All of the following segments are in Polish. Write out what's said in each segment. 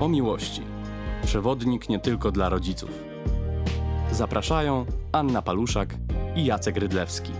o miłości. Przewodnik nie tylko dla rodziców. Zapraszają Anna Paluszak i Jacek Rydlewski.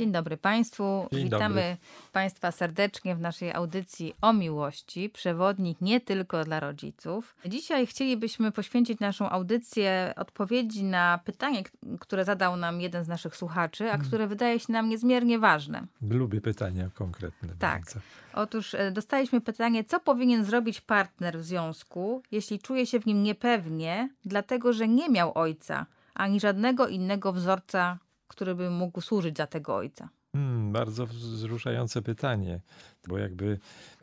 Dzień dobry Państwu. Dzień Witamy dobry. Państwa serdecznie w naszej audycji o miłości. Przewodnik nie tylko dla rodziców. Dzisiaj chcielibyśmy poświęcić naszą audycję odpowiedzi na pytanie, które zadał nam jeden z naszych słuchaczy, Hmm. a które wydaje się nam niezmiernie ważne. Lubię pytania konkretne. Tak. bardzo. Otóż e, dostaliśmy pytanie, co powinien zrobić partner w związku, jeśli czuje się w nim niepewnie, dlatego że nie miał ojca, ani żadnego innego wzorca, który by mógł służyć za tego ojca. Hmm, bardzo wzruszające pytanie, bo jakby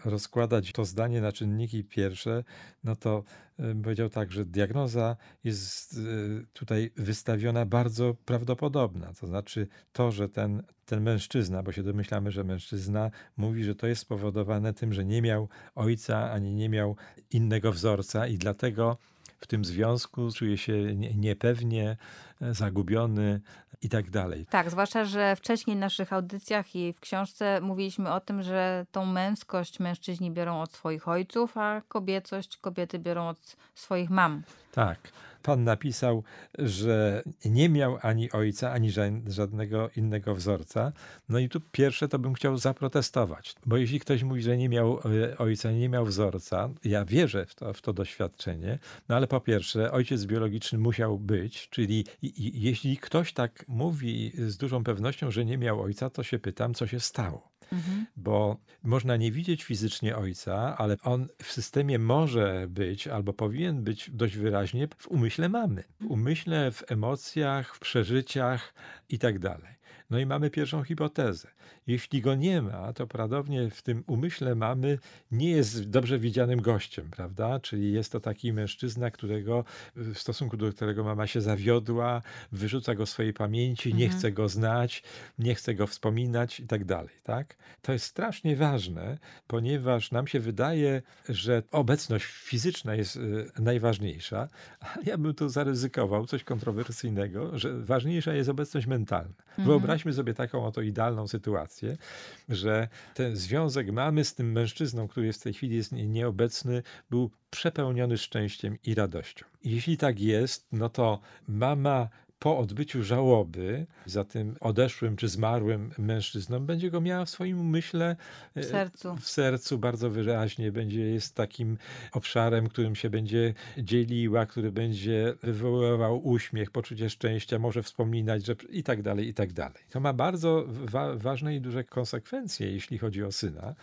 rozkładać to zdanie na czynniki pierwsze, no to y, bym powiedział tak, że diagnoza jest y, tutaj wystawiona bardzo prawdopodobna. To znaczy to, że ten, ten mężczyzna, bo się domyślamy, że mężczyzna mówi, że to jest spowodowane tym, że nie miał ojca ani nie miał innego wzorca i dlatego w tym związku czuje się nie- niepewnie, e, zagubiony i tak dalej. Tak, zwłaszcza, że wcześniej w naszych audycjach i w książce mówiliśmy o tym, że tą męskość mężczyźni biorą od swoich ojców, a kobiecość kobiety biorą od swoich mam. Tak. Pan napisał, że nie miał ani ojca, ani ża- żadnego innego wzorca. No i tu pierwsze to bym chciał zaprotestować, bo jeśli ktoś mówi, że nie miał e, ojca, nie miał wzorca, ja wierzę w to, w to doświadczenie, no ale po pierwsze, ojciec biologiczny musiał być, czyli i, jeśli ktoś tak mówi z dużą pewnością, że nie miał ojca, to się pytam, co się stało Mhm. bo można nie widzieć fizycznie ojca, ale on w systemie może być albo powinien być dość wyraźnie w umyśle mamy. W umyśle, w emocjach, w przeżyciach i tak dalej. No i mamy pierwszą hipotezę. Jeśli go nie ma, to prawdopodobnie w tym umyśle mamy nie jest dobrze widzianym gościem, prawda? Czyli jest to taki mężczyzna, którego w stosunku do którego mama się zawiodła, wyrzuca go z swojej pamięci, nie Mhm. chce go znać, nie chce go wspominać i tak dalej, tak? To jest strasznie ważne, ponieważ nam się wydaje, że obecność fizyczna jest y, najważniejsza, a ja bym tu zaryzykował coś kontrowersyjnego, że ważniejsza jest obecność mentalna. Wyobraźmy sobie taką oto idealną sytuację, że ten związek mamy z tym mężczyzną, który jest w tej chwili jest nie- nieobecny, był przepełniony szczęściem i radością. Jeśli tak jest, no to mama po odbyciu żałoby za tym odeszłym czy zmarłym mężczyzną będzie go miała w swoim umyśle W e, sercu. w sercu bardzo wyraźnie będzie jest takim obszarem, którym się będzie dzieliła, który będzie wywoływał uśmiech, poczucie szczęścia, może wspominać, że i tak dalej, i tak dalej. To ma bardzo wa- ważne i duże konsekwencje, jeśli chodzi o syna,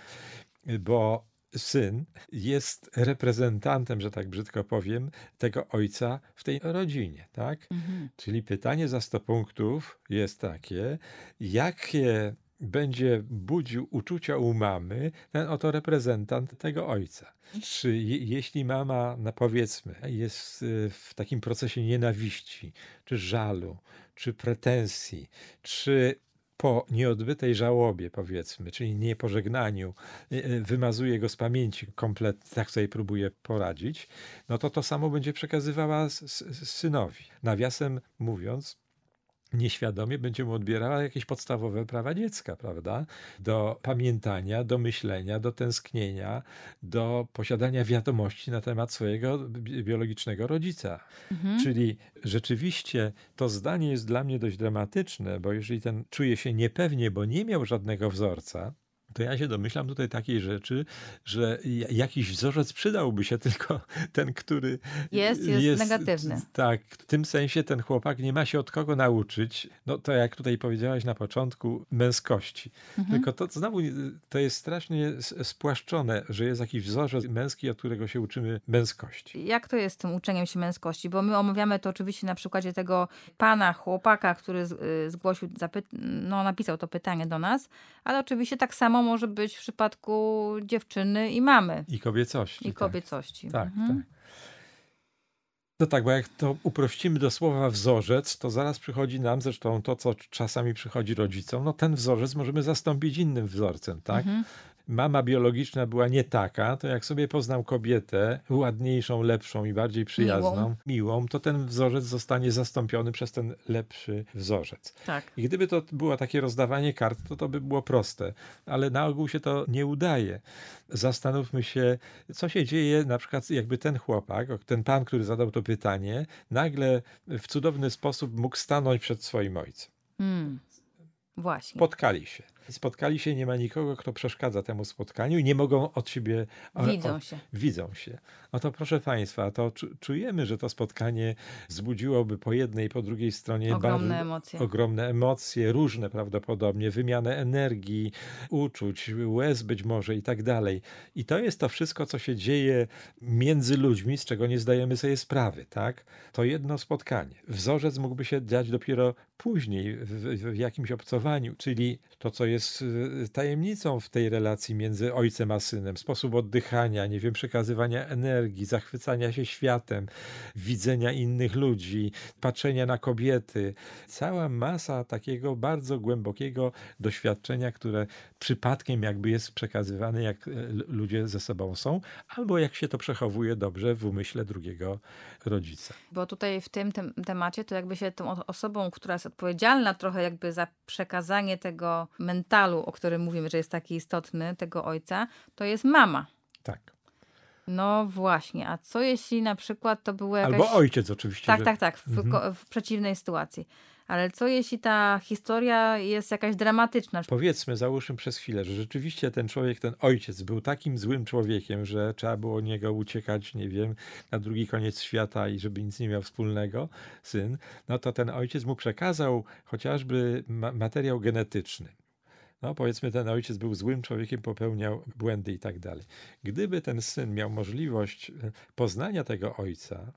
bo syn jest reprezentantem, że tak brzydko powiem, tego ojca w tej rodzinie, tak? Mhm. Czyli pytanie za 100 punktów jest takie, jakie będzie budził uczucia u mamy ten oto reprezentant tego ojca. Czy je, jeśli mama, no powiedzmy, jest y, w takim procesie nienawiści, czy żalu, czy pretensji, czy po nieodbytej żałobie, powiedzmy, czyli niepożegnaniu, y, y, wymazuje go z pamięci kompletnie, tak sobie próbuje poradzić, no to to samo będzie przekazywała synowi. Nawiasem mówiąc, nieświadomie będzie mu odbierała jakieś podstawowe prawa dziecka, prawda? Do pamiętania, do myślenia, do tęsknienia, do posiadania wiadomości na temat swojego bi- biologicznego rodzica. Mhm. Czyli rzeczywiście to zdanie jest dla mnie dość dramatyczne, bo jeżeli ten czuje się niepewnie, bo nie miał żadnego wzorca, to ja się domyślam tutaj takiej rzeczy, że ja- jakiś wzorzec przydałby się, tylko ten, który Jest- jest negatywny. Tak, w tym sensie ten chłopak nie ma się od kogo nauczyć, no to jak tutaj powiedziałaś na początku, męskości. Mhm. Tylko to znowu y, to jest strasznie spłaszczone, że jest jakiś wzorzec męski, od którego się uczymy męskości. Jak to jest z tym uczeniem się męskości? Bo my omawiamy to oczywiście na przykładzie tego pana, chłopaka, który y, zgłosił, zapyt- no, napisał to pytanie do nas, ale oczywiście tak samo może być w przypadku dziewczyny i mamy, I kobiecości. i tak. kobiecości. Tak, Mhm. tak. No tak, bo jak to uprościmy do słowa wzorzec, to zaraz przychodzi nam, zresztą to, co czasami przychodzi rodzicom, no ten wzorzec możemy zastąpić innym wzorcem, tak? Mhm. Mama biologiczna była nie taka, to jak sobie poznał kobietę ładniejszą, lepszą i bardziej przyjazną, miłą, miłą to ten wzorzec zostanie zastąpiony przez ten lepszy wzorzec. Tak. I gdyby to było takie rozdawanie kart, to to by było proste, ale na ogół się to nie udaje. Zastanówmy się, co się dzieje, na przykład jakby ten chłopak, ten pan, który zadał to pytanie, nagle w cudowny sposób mógł stanąć przed swoim ojcem. Mm. Właśnie. Spotkali się. Spotkali się, nie ma nikogo, kto przeszkadza temu spotkaniu i nie mogą od siebie. Widzą się. widzą się. No to proszę Państwa, to czujemy, że to spotkanie wzbudziłoby po jednej i po drugiej stronie ogromne bardzo, emocje. ogromne emocje, różne prawdopodobnie, wymianę energii, uczuć, łez być może i tak dalej. I to jest to wszystko, co się dzieje między ludźmi, z czego nie zdajemy sobie sprawy, tak? To jedno spotkanie. Wzorzec mógłby się dziać dopiero później, w, w jakimś obcowaniu, czyli to, co jest y, tajemnicą w tej relacji między ojcem a synem, sposób oddychania, nie wiem, przekazywania energii, zachwycania się światem, widzenia innych ludzi, patrzenia na kobiety. Cała masa takiego bardzo głębokiego doświadczenia, które przypadkiem jakby jest przekazywane, jak y, ludzie ze sobą są, albo jak się to przechowuje dobrze w umyśle drugiego rodzica. Bo tutaj w tym, temacie to jakby się tą osobą, która jest odpowiedzialna trochę jakby za przekazanie tego mentalu, o którym mówimy, że jest taki istotny, tego ojca, to jest mama. Tak. No właśnie, a co jeśli na przykład to było jakaś... Albo ojciec oczywiście. Tak, że... tak, tak, w, Mhm. w przeciwnej sytuacji. Ale co jeśli ta historia jest jakaś dramatyczna? Powiedzmy, załóżmy przez chwilę, że rzeczywiście ten człowiek, ten ojciec był takim złym człowiekiem, że trzeba było niego uciekać, nie wiem, na drugi koniec świata i żeby nic nie miał wspólnego, syn, no to ten ojciec mu przekazał chociażby ma materiał genetyczny. No, powiedzmy, ten ojciec był złym człowiekiem, popełniał błędy i tak dalej. Gdyby ten syn miał możliwość e, poznania tego ojca,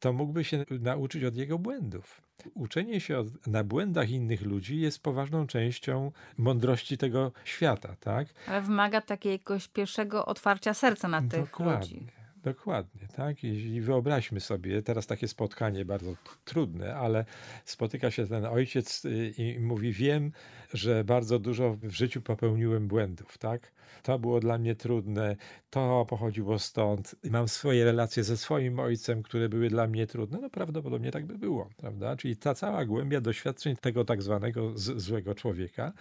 to mógłby się nauczyć od jego błędów. Uczenie się od, na błędach innych ludzi jest poważną częścią mądrości tego świata, tak? Ale wymaga takiego pierwszego otwarcia serca na tych Dokładnie. ludzi. Dokładnie, tak? I wyobraźmy sobie, teraz takie spotkanie bardzo trudne, ale spotyka się ten ojciec y, i mówi: Wiem, że bardzo dużo w życiu popełniłem błędów, tak? To było dla mnie trudne, to pochodziło stąd. Mam swoje relacje ze swoim ojcem, które były dla mnie trudne. No prawdopodobnie tak by było, prawda? Czyli ta cała głębia doświadczeń tego tak zwanego złego człowieka.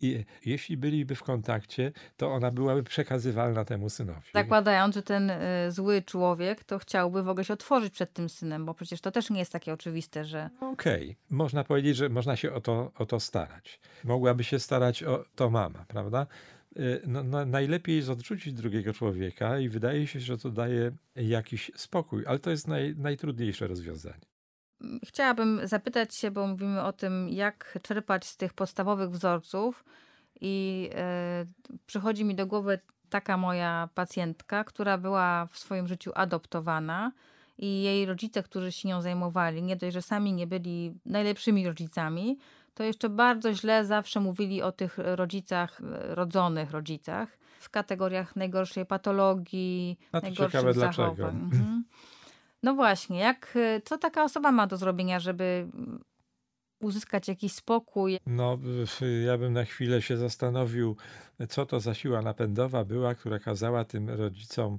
I jeśli byliby w kontakcie, to ona byłaby przekazywalna temu synowi. Zakładając, że ten y, zły człowiek to chciałby w ogóle się otworzyć przed tym synem, bo przecież to też nie jest takie oczywiste, że. Okej, okay. można powiedzieć, że można się o to, o to starać. Mogłaby się starać o to mama, prawda? No, no, najlepiej jest odrzucić drugiego człowieka i wydaje się, że to daje jakiś spokój, ale to jest naj, najtrudniejsze rozwiązanie. Chciałabym zapytać się, bo mówimy o tym, jak czerpać z tych podstawowych wzorców, i e, przychodzi mi do głowy taka moja pacjentka, która była w swoim życiu adoptowana. I jej rodzice, którzy się nią zajmowali, nie dość, że sami nie byli najlepszymi rodzicami, to jeszcze bardzo źle zawsze mówili o tych rodzicach, rodzonych rodzicach, w kategoriach najgorszej patologii, A to najgorszych ciekawe zachowań. dlaczego. Mhm. No właśnie, jak, co taka osoba ma do zrobienia, żeby uzyskać jakiś spokój? No, ja bym na chwilę się zastanowił, co to za siła napędowa była, która kazała tym rodzicom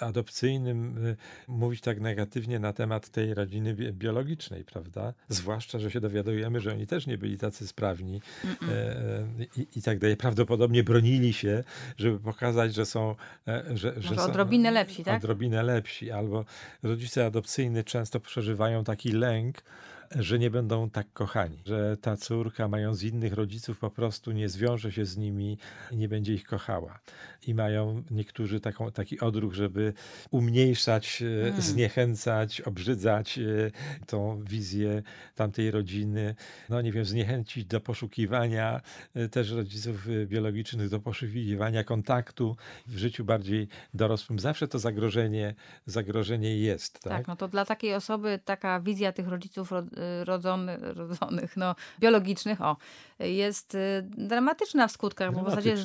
adopcyjnym y, mówić tak negatywnie na temat tej rodziny bi- biologicznej, prawda? Zwłaszcza, że się dowiadujemy, że oni też nie byli tacy sprawni e, e, i, i tak dalej. Prawdopodobnie bronili się, żeby pokazać, że są, e, że, że Może są odrobinę lepsi, tak? odrobinę lepsi, albo rodzice adopcyjni często przeżywają taki lęk, że nie będą tak kochani, że ta córka, mając innych rodziców, po prostu nie zwiąże się z nimi i nie będzie ich kochała. I mają niektórzy taką, taki odruch, żeby umniejszać, mm. zniechęcać, obrzydzać e, tą wizję tamtej rodziny. No nie wiem, zniechęcić do poszukiwania e, też rodziców biologicznych, do poszukiwania kontaktu w życiu bardziej dorosłym. Zawsze to zagrożenie, zagrożenie jest. Tak? tak, no to dla takiej osoby taka wizja tych rodziców rodzony, rodzonych, no, biologicznych, o, jest dramatyczna w skutkach, bo w zasadzie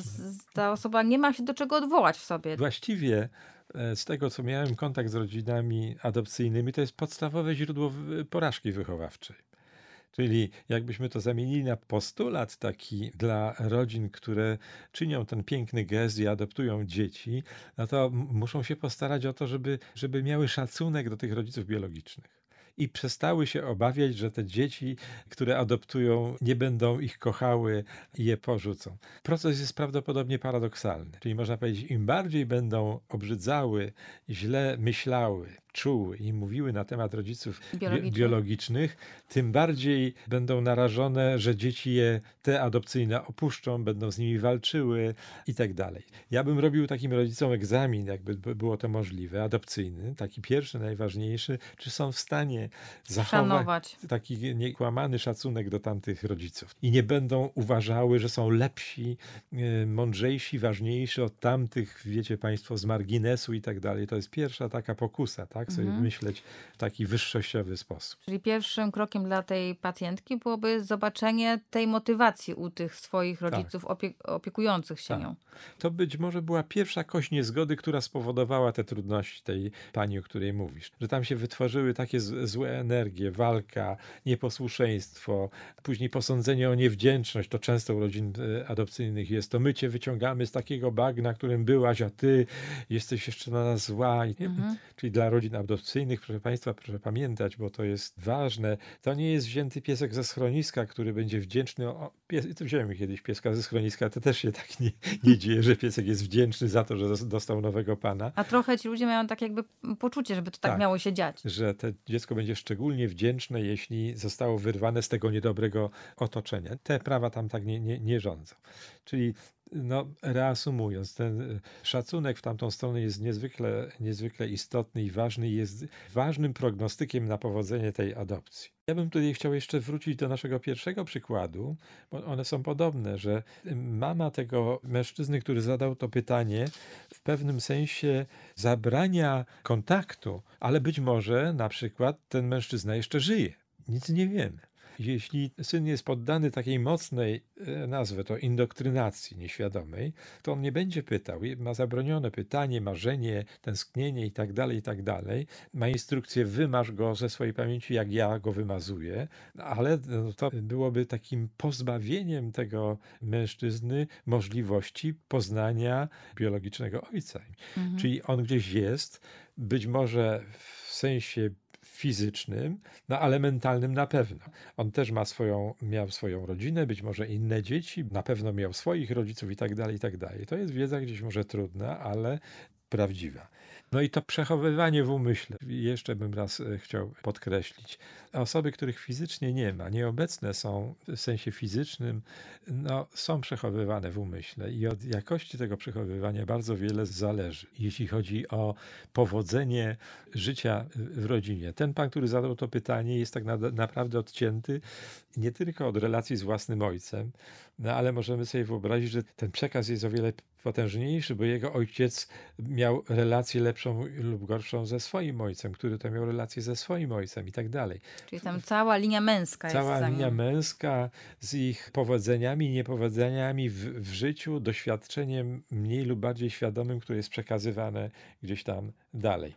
ta osoba nie ma się do czego odwołać w sobie. Właściwie z tego, co miałem kontakt z rodzinami adopcyjnymi, to jest podstawowe źródło porażki wychowawczej. Czyli jakbyśmy to zamienili na postulat taki dla rodzin, które czynią ten piękny gest i adoptują dzieci, no to muszą się postarać o to, żeby, żeby miały szacunek do tych rodziców biologicznych i przestały się obawiać, że te dzieci, które adoptują, nie będą ich kochały i je porzucą. Proces jest prawdopodobnie paradoksalny, czyli można powiedzieć, im bardziej będą obrzydzały, źle myślały, czuły i mówiły na temat rodziców Biologicznych. biologicznych, tym bardziej będą narażone, że dzieci je te adopcyjne opuszczą, będą z nimi walczyły i tak dalej. Ja bym robił takim rodzicom egzamin, jakby było to możliwe, adopcyjny, taki pierwszy, najważniejszy, czy są w stanie zachować Szanować. taki niekłamany szacunek do tamtych rodziców i nie będą uważały, że są lepsi, e, mądrzejsi, ważniejsi od tamtych, wiecie Państwo, z marginesu i tak dalej. To jest pierwsza taka pokusa, tak, sobie Mhm. myśleć w taki wyższościowy sposób. Czyli pierwszym krokiem dla tej pacjentki byłoby zobaczenie tej motywacji u tych swoich rodziców opie- opiekujących się Tak. nią. To być może była pierwsza kość niezgody, która spowodowała te trudności tej pani, o której mówisz. Że tam się wytworzyły takie z- złe energie, walka, nieposłuszeństwo, później posądzenie o niewdzięczność. To często u rodzin e, adopcyjnych jest. To my cię wyciągamy z takiego bagna, którym byłaś, a ty jesteś jeszcze na nas zła. Mhm. Czyli dla rodzin adopcyjnych, proszę Państwa, proszę pamiętać, bo to jest ważne. To nie jest wzięty piesek ze schroniska, który będzie wdzięczny. O, pies, to wziąłem kiedyś pieska ze schroniska, to też się tak nie, nie dzieje, że piesek jest wdzięczny za to, że dos- dostał nowego pana. A trochę ci ludzie mają tak jakby poczucie, żeby to tak, Tak. miało się dziać. Że to dziecko będzie szczególnie wdzięczne, jeśli zostało wyrwane z tego niedobrego otoczenia. Te prawa tam tak nie, nie, nie rządzą. Czyli no, reasumując, ten y, szacunek w tamtą stronę jest niezwykle, niezwykle istotny i ważny jest ważnym prognostykiem na powodzenie tej adopcji. Ja bym tutaj chciał jeszcze wrócić do naszego pierwszego przykładu, bo one są podobne, że mama tego mężczyzny, który zadał to pytanie, w pewnym sensie zabrania kontaktu, ale być może na przykład ten mężczyzna jeszcze żyje. Nic nie wiemy. Jeśli syn jest poddany takiej mocnej, e, nazwę to, indoktrynacji nieświadomej, to on nie będzie pytał. Ma zabronione pytanie, marzenie, tęsknienie i tak dalej, i tak dalej. Ma instrukcję, wymasz go ze swojej pamięci, jak ja go wymazuję, ale no, to byłoby takim pozbawieniem tego mężczyzny możliwości poznania biologicznego ojca. Mhm. Czyli on gdzieś jest, być może w sensie fizycznym, no ale mentalnym na pewno. On też ma swoją, miał swoją rodzinę, być może inne dzieci, na pewno miał swoich rodziców i tak dalej, i tak dalej. To jest wiedza gdzieś może trudna, ale prawdziwa. No i to przechowywanie w umyśle. Jeszcze bym raz e, chciał podkreślić. Osoby, których fizycznie nie ma, nieobecne są w sensie fizycznym, no, są przechowywane w umyśle i od jakości tego przechowywania bardzo wiele zależy, jeśli chodzi o powodzenie życia w rodzinie. Ten pan, który zadał to pytanie, jest tak na, naprawdę odcięty nie tylko od relacji z własnym ojcem, no ale możemy sobie wyobrazić, że ten przekaz jest o wiele potężniejszy, bo jego ojciec miał relację lepszą lub gorszą ze swoim ojcem, który to miał relację ze swoim ojcem i tak dalej. Czyli tam cała linia męska jest Cała linia męska z ich powodzeniami i niepowodzeniami w, w życiu, doświadczeniem mniej lub bardziej świadomym, które jest przekazywane gdzieś tam dalej.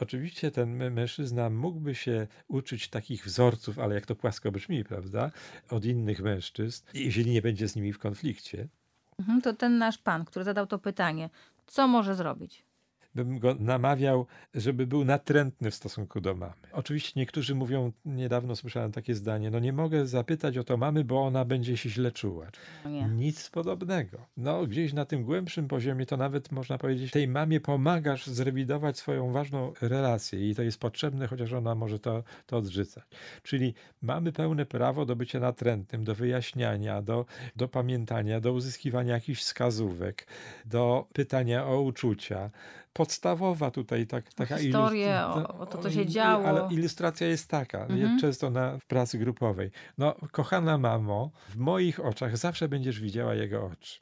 Oczywiście ten mę- mężczyzna mógłby się uczyć takich wzorców, ale jak to płasko brzmi, prawda, od innych mężczyzn, jeżeli nie będzie z nimi w konflikcie. Mhm, to ten nasz pan, który zadał to pytanie, co może zrobić? Bym go namawiał, żeby był natrętny w stosunku do mamy. Oczywiście niektórzy mówią, niedawno słyszałem takie zdanie, no nie mogę zapytać o to mamy, bo ona będzie się źle czuła. Nie. Nic podobnego. No gdzieś na tym głębszym poziomie to nawet można powiedzieć, tej mamie pomagasz zrewidować swoją ważną relację i to jest potrzebne, chociaż ona może to, to odrzucać. Czyli mamy pełne prawo do bycia natrętnym, do wyjaśniania, do, do pamiętania, do uzyskiwania jakichś wskazówek, do pytania o uczucia. Podstawowa tutaj tak, taka historię, ilus- o- o to, co się działo. Ale ilustracja jest taka, Mhm. często na, w pracy grupowej. No, kochana mamo, w moich oczach zawsze będziesz widziała jego oczy.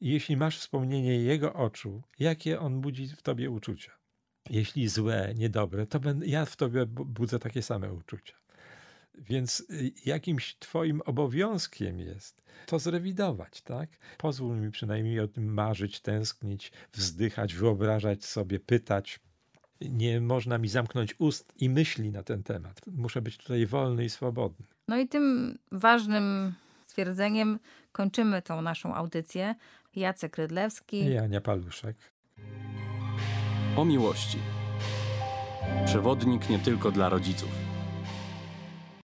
I jeśli masz wspomnienie jego oczu, jakie on budzi w tobie uczucia? Jeśli złe, niedobre, to będę, ja w tobie bu- budzę takie same uczucia. Więc y, jakimś twoim obowiązkiem jest to zrewidować, tak? Pozwól mi przynajmniej o tym marzyć, tęsknić, wzdychać, wyobrażać sobie, pytać. Nie można mi zamknąć ust i myśli na ten temat. Muszę być tutaj wolny i swobodny. No i tym ważnym stwierdzeniem kończymy tą naszą audycję. Jacek Rydlewski. I Ania Paluszek. O miłości. Przewodnik nie tylko dla rodziców.